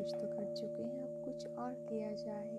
कुछ तो कर चुके हैं अब कुछ और किया जाए।